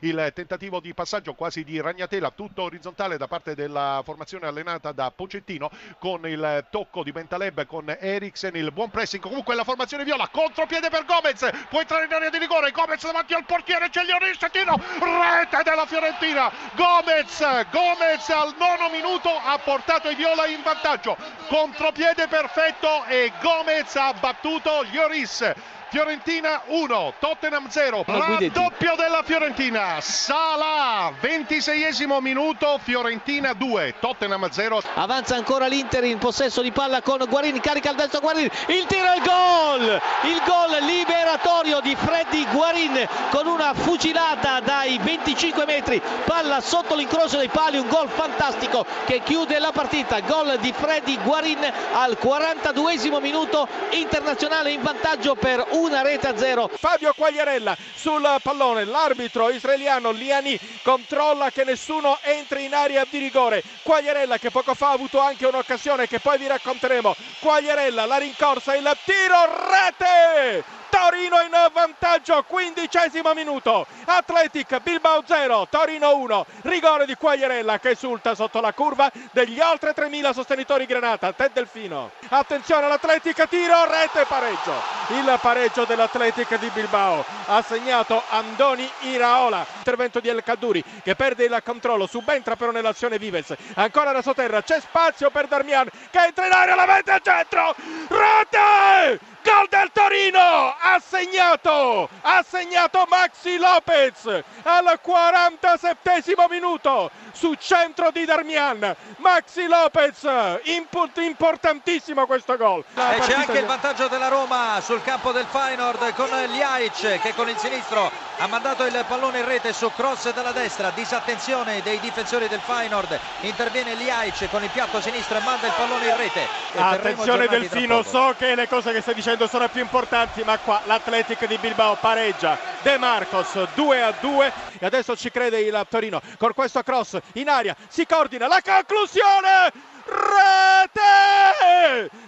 il tentativo di passaggio quasi di ragnatela tutto orizzontale da parte della formazione allenata da Pocettino con il tocco di Bentaleb con Eriksen il buon pressing comunque la formazione viola contropiede per Gomez può entrare in area di rigore Gomez davanti al portiere c'è Lloris tiro rete della Fiorentina Gomez Gomez al nono minuto ha portato i viola in vantaggio contropiede perfetto e Gomez ha battuto Lloris Fiorentina 1, Tottenham 0, raddoppio della Fiorentina, Sala, 26esimo minuto, Fiorentina 2, Tottenham 0. Avanza ancora l'Inter in possesso di palla con Guarini, carica il destro Guarini, il tiro e il gol! Il gol liberatorio di Freddy Guarin con una fucilata dai 25 metri, palla sotto l'incrocio dei pali, un gol fantastico che chiude la partita, gol di Freddy Guarin al 42esimo minuto, internazionale in vantaggio per una rete a zero. Fabio Quagliarella sul pallone, l'arbitro israeliano Liani controlla che nessuno entri in area di rigore. Quagliarella che poco fa ha avuto anche un'occasione che poi vi racconteremo. Quagliarella, la rincorsa, il tiro, rete! Torino in vantaggio, quindicesimo minuto. Atletic Bilbao 0, Torino 1. Rigore di Quagliarella che esulta sotto la curva degli oltre 3.000 sostenitori Granata. Ted Delfino. Attenzione all'Atletic, tiro, rete, pareggio. Il pareggio dell'Atletic di Bilbao ha segnato Andoni Iraola. Intervento di El Caduri che perde il controllo, subentra però nell'azione Vives. Ancora da sotterra, c'è spazio per Darmian che entra in area, la mette al centro. Rete! Gol del Torino! Ha segnato! Ha segnato Maxi Lopez al 47 minuto su centro di Darmian. Maxi Lopez, input importantissimo questo gol. E c'è anche il vantaggio della Roma sul campo del Feyenoord con Liaic che con il sinistro ha mandato il pallone in rete su cross dalla destra, disattenzione dei difensori del Feyenoord, interviene Liaic con il piatto sinistro e manda il pallone in rete. Attenzione Delfino, so che le cose che stai dicendo sono più importanti, ma qua l'Atletic di Bilbao pareggia. De Marcos 2 a 2 e adesso ci crede il Torino con questo cross in aria, si coordina, la conclusione! Rete!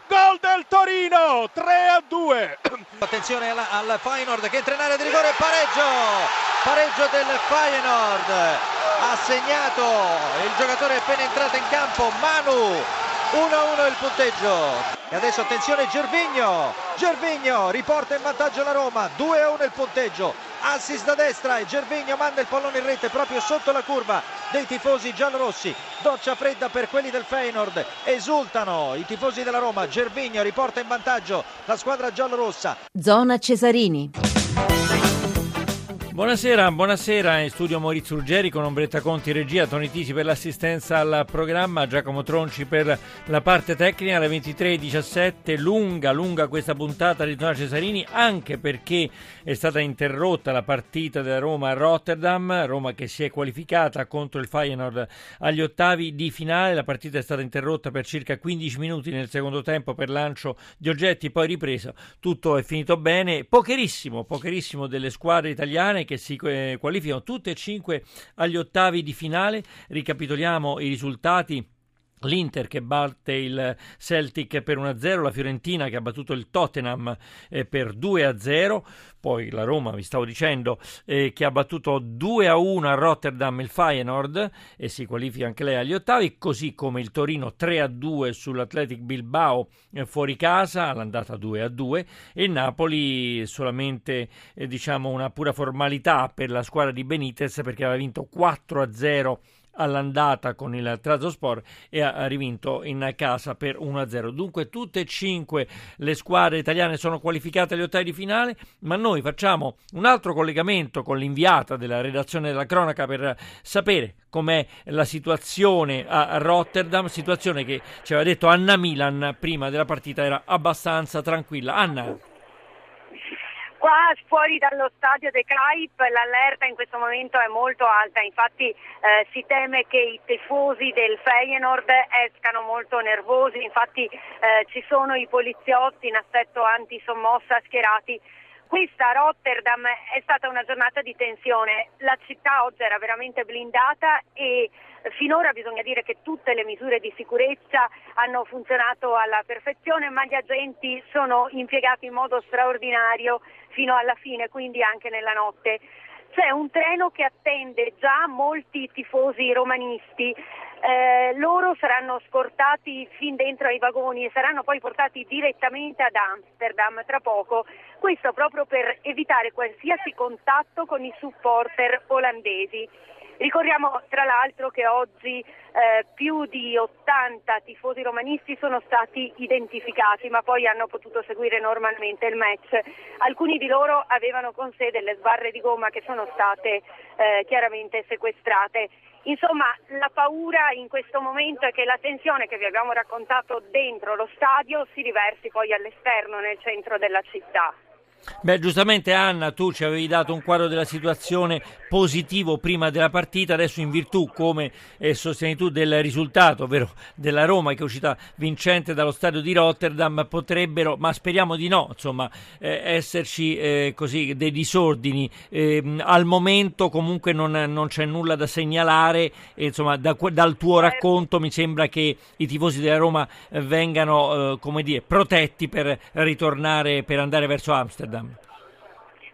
Gol del Torino, 3 a 2. Attenzione al, al Feyenoord che entra in area di rigore, pareggio! Pareggio del Feyenoord. Ha segnato il giocatore appena entrato in campo, Manu. 1-1 il punteggio. E adesso attenzione Gervigno. Gervigno riporta in vantaggio la Roma. 2-1 il punteggio. Assist da destra e Gervigno manda il pallone in rete proprio sotto la curva dei tifosi giallorossi. Doccia fredda per quelli del Feyenoord. Esultano i tifosi della Roma. Gervigno riporta in vantaggio la squadra giallorossa. Zona Cesarini. Buonasera, buonasera. In studio Maurizio Ruggeri con Ombretta Conti regia, Toni Tisi per l'assistenza al programma, Giacomo Tronci per la parte tecnica. Alle 23.17, lunga, lunga questa puntata di Zona Cesarini anche perché è stata interrotta la partita della Roma a Rotterdam, Roma che si è qualificata contro il Feyenoord agli ottavi di finale, la partita è stata interrotta per circa 15 minuti nel secondo tempo per lancio di oggetti, poi ripresa, tutto è finito bene, pocherissimo, pocherissimo delle squadre italiane che si qualificano tutte e cinque agli ottavi di finale. Ricapitoliamo i risultati. L'Inter che batte il Celtic per 1-0, la Fiorentina che ha battuto il Tottenham eh, per 2-0, poi la Roma, vi stavo dicendo, eh, che ha battuto 2-1 a Rotterdam il Feyenoord e si qualifica anche lei agli ottavi, così come il Torino 3-2 sull'Athletic Bilbao eh, fuori casa, all'andata 2-2 e il Napoli solamente diciamo una pura formalità per la squadra di Benitez perché aveva vinto 4-0 all'andata con il Trabzonspor e ha rivinto in casa per 1-0. Dunque tutte e cinque le squadre italiane sono qualificate agli ottavi di finale, ma noi facciamo un altro collegamento con l'inviata della redazione della cronaca per sapere com'è la situazione a Rotterdam, situazione che ci aveva detto Anna Milan prima della partita era abbastanza tranquilla. Anna. Qua fuori dallo stadio De Craip l'allerta in questo momento è molto alta, infatti eh, si teme che i tifosi del Feyenoord escano molto nervosi, infatti eh, ci sono i poliziotti in assetto antisommossa schierati questa Rotterdam è stata una giornata di tensione, la città oggi era veramente blindata e finora bisogna dire che tutte le misure di sicurezza hanno funzionato alla perfezione, ma gli agenti sono impiegati in modo straordinario fino alla fine, quindi anche nella notte. c'è un treno che attende già molti tifosi romanisti. Eh, loro saranno scortati fin dentro ai vagoni e saranno poi portati direttamente ad Amsterdam tra poco, questo proprio per evitare qualsiasi contatto con i supporter olandesi. Ricordiamo tra l'altro che oggi eh, più di 80 tifosi romanisti sono stati identificati ma poi hanno potuto seguire normalmente il match. Alcuni di loro avevano con sé delle sbarre di gomma che sono state eh, chiaramente sequestrate. Insomma, la paura in questo momento è che la tensione che vi abbiamo raccontato dentro lo stadio si riversi poi all'esterno, nel centro della città. Beh, giustamente Anna, tu ci avevi dato un quadro della situazione positivo prima della partita, adesso in virtù, come eh, sostieni tu, del risultato, ovvero della Roma che è uscita vincente dallo stadio di Rotterdam, potrebbero, ma speriamo di no, insomma, eh, esserci eh, così dei disordini. Ehm, al momento comunque non, non, c'è nulla da segnalare, e, insomma, da, dal tuo racconto mi sembra che i tifosi della Roma vengano, eh, come dire, protetti per ritornare, per andare verso Amsterdam. Amsterdam.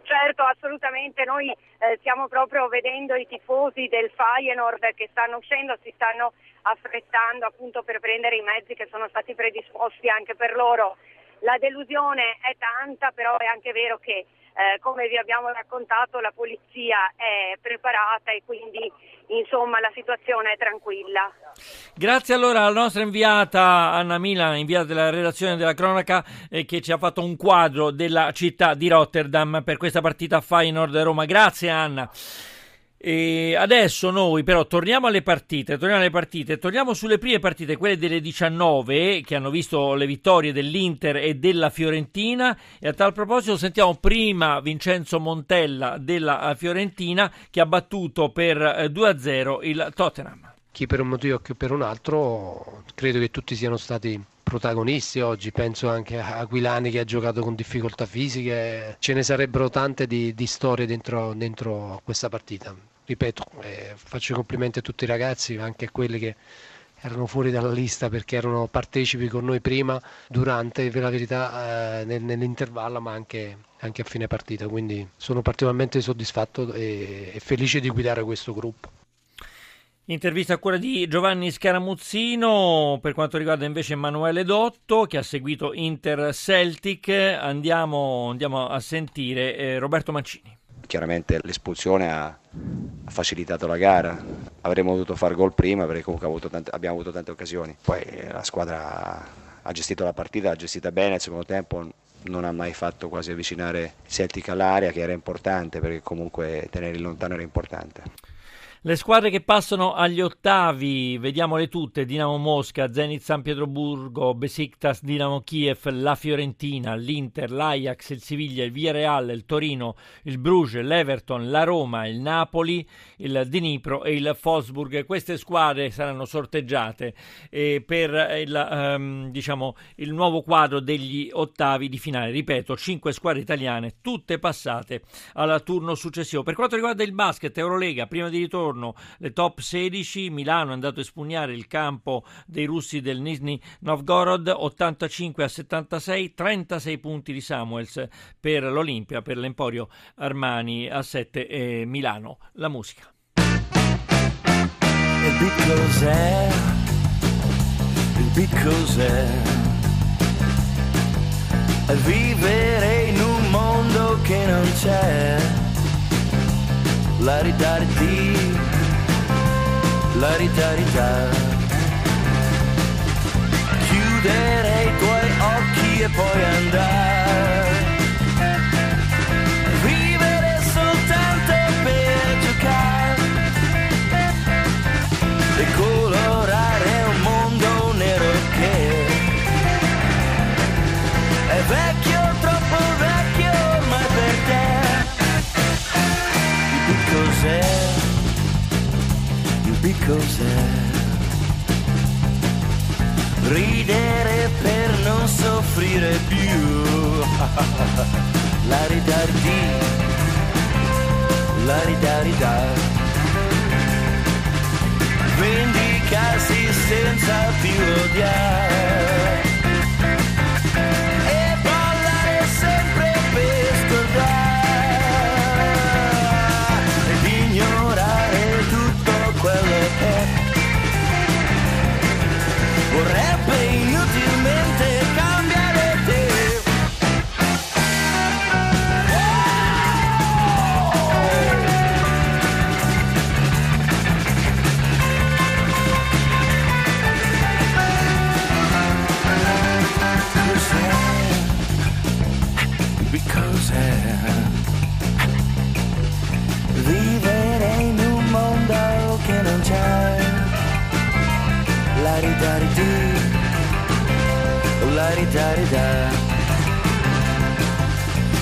Certo, assolutamente. Noi eh, stiamo proprio vedendo i tifosi del Feyenoord che stanno uscendo, si stanno affrettando appunto per prendere i mezzi che sono stati predisposti anche per loro. La delusione è tanta, però è anche vero che eh, come vi abbiamo raccontato la polizia è preparata e quindi insomma la situazione è tranquilla. Grazie allora alla nostra inviata Anna Mila, inviata della redazione della cronaca eh, che ci ha fatto un quadro della città di Rotterdam per questa partita Feyenoord-Roma. Grazie Anna. E adesso noi però torniamo alle partite, torniamo alle partite, torniamo sulle prime partite, quelle delle 19 che hanno visto le vittorie dell'Inter e della Fiorentina. E a tal proposito sentiamo prima Vincenzo Montella della Fiorentina che ha battuto per 2-0 eh, il Tottenham. Chi per un motivo che per un altro, credo che tutti siano stati protagonisti oggi, penso anche a Aquilani che ha giocato con difficoltà fisiche, ce ne sarebbero tante di, di storie dentro, dentro questa partita ripeto, eh, faccio i complimenti a tutti i ragazzi, anche a quelli che erano fuori dalla lista perché erano partecipi con noi prima, durante, per la verità, eh, nell'intervallo, ma anche, anche, a fine partita. Quindi sono particolarmente soddisfatto e, e felice di guidare questo gruppo. Intervista a quella di Giovanni Scaramuzzino per quanto riguarda invece Emanuele Dotto che ha seguito Inter Celtic. Andiamo, andiamo a sentire eh, Roberto Mancini. Chiaramente l'espulsione ha, facilitato la gara, avremmo dovuto fare gol prima perché comunque avuto tante, abbiamo avuto tante occasioni. Poi la squadra ha gestito la partita, l'ha gestita bene, al secondo tempo non ha mai fatto quasi avvicinare Celtic all'area che era importante perché comunque tenerli lontano era importante. Le squadre che passano agli ottavi, vediamole tutte, Dinamo Mosca, Zenit San Pietroburgo, Besiktas, Dinamo Kiev, la Fiorentina, l'Inter, l'Ajax, il Siviglia, il Villarreal, il Torino, il Bruges, l'Everton, la Roma, il Napoli, il Dnipro e il Fosburg. Queste squadre saranno sorteggiate eh, per il, um, diciamo, il nuovo quadro degli ottavi di finale. Ripeto, cinque squadre italiane, tutte passate al turno successivo. Per quanto riguarda il basket, Eurolega, prima di ritorno giorno le top 16, Milano è andato a espugnare il campo dei russi del Nizhny Novgorod 85 a 76, 36 punti di Samuels per l'Olimpia, per l'Emporio Armani a 7 e Milano. La musica. Il beat cos'è? Il beat cos'è? Vivere in un mondo che non c'è la ritardi, la ritarità. Chiudere i tuoi occhi e poi andare. za ti odjazd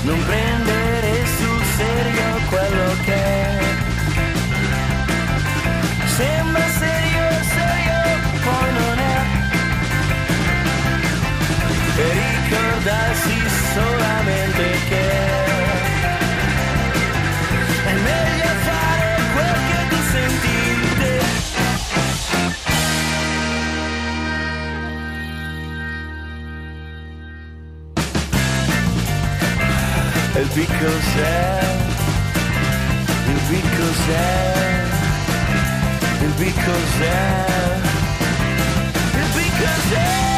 non prendere sul serio quello che è sembra serio serio poi non è. E ricordarsi il cos'è, il cos'è, il cos'è, il cos'è,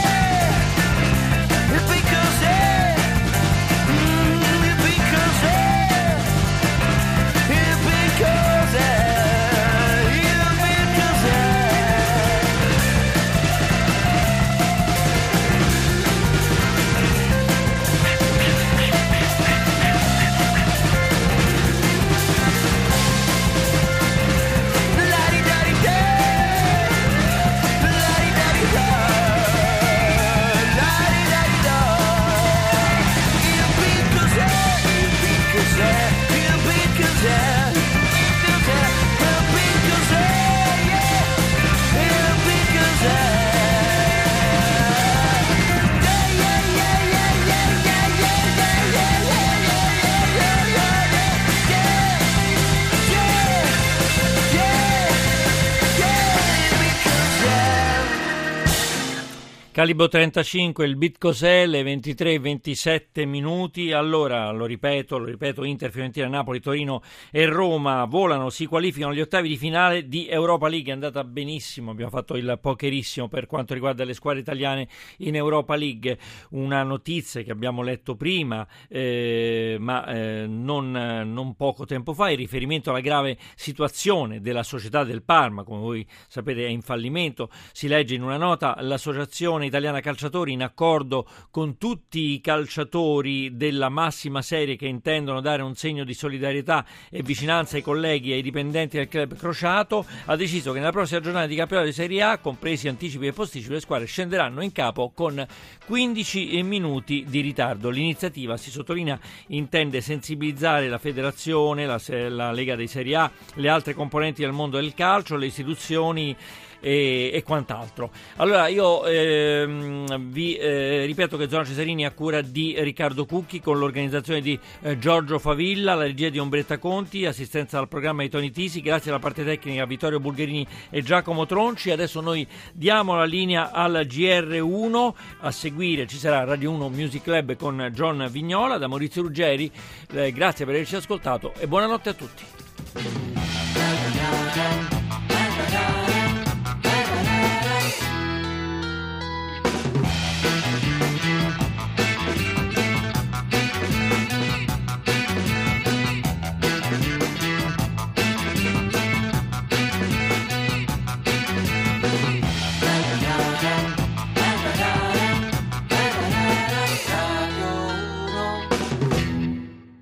Calibro 35, il bit cos'è, le 23 27 minuti. Allora, lo ripeto, lo ripeto, Inter, Fiorentina, Napoli, Torino e Roma volano, si qualificano agli ottavi di finale di Europa League. È andata benissimo, abbiamo fatto il pokerissimo per quanto riguarda le squadre italiane in Europa League. Una notizia che abbiamo letto prima, eh, ma eh, non, non poco tempo fa, in riferimento alla grave situazione della società del Parma, come voi sapete è in fallimento. Si legge in una nota l'associazione Italiana Calciatori in accordo con tutti i calciatori della massima serie che intendono dare un segno di solidarietà e vicinanza ai colleghi e ai dipendenti del club crociato ha deciso che nella prossima giornata di campionato di Serie A, compresi anticipi e posticipi, le squadre scenderanno in capo con 15 minuti di ritardo. L'iniziativa, si sottolinea, intende sensibilizzare la federazione, la, la Lega di Serie A, le altre componenti del mondo del calcio, le istituzioni e, e quant'altro. Allora io ehm, vi eh, ripeto che Zona Cesarini è a cura di Riccardo Cucchi con l'organizzazione di eh, Giorgio Favilla, la regia di Ombretta Conti, assistenza al programma di Toni Tisi, grazie alla parte tecnica Vittorio Bulgherini e Giacomo Tronci. Adesso noi diamo la linea al GR1, a seguire ci sarà Radio 1 Music Club con John Vignola da Maurizio Ruggeri. Eh, grazie per averci ascoltato e buonanotte a tutti.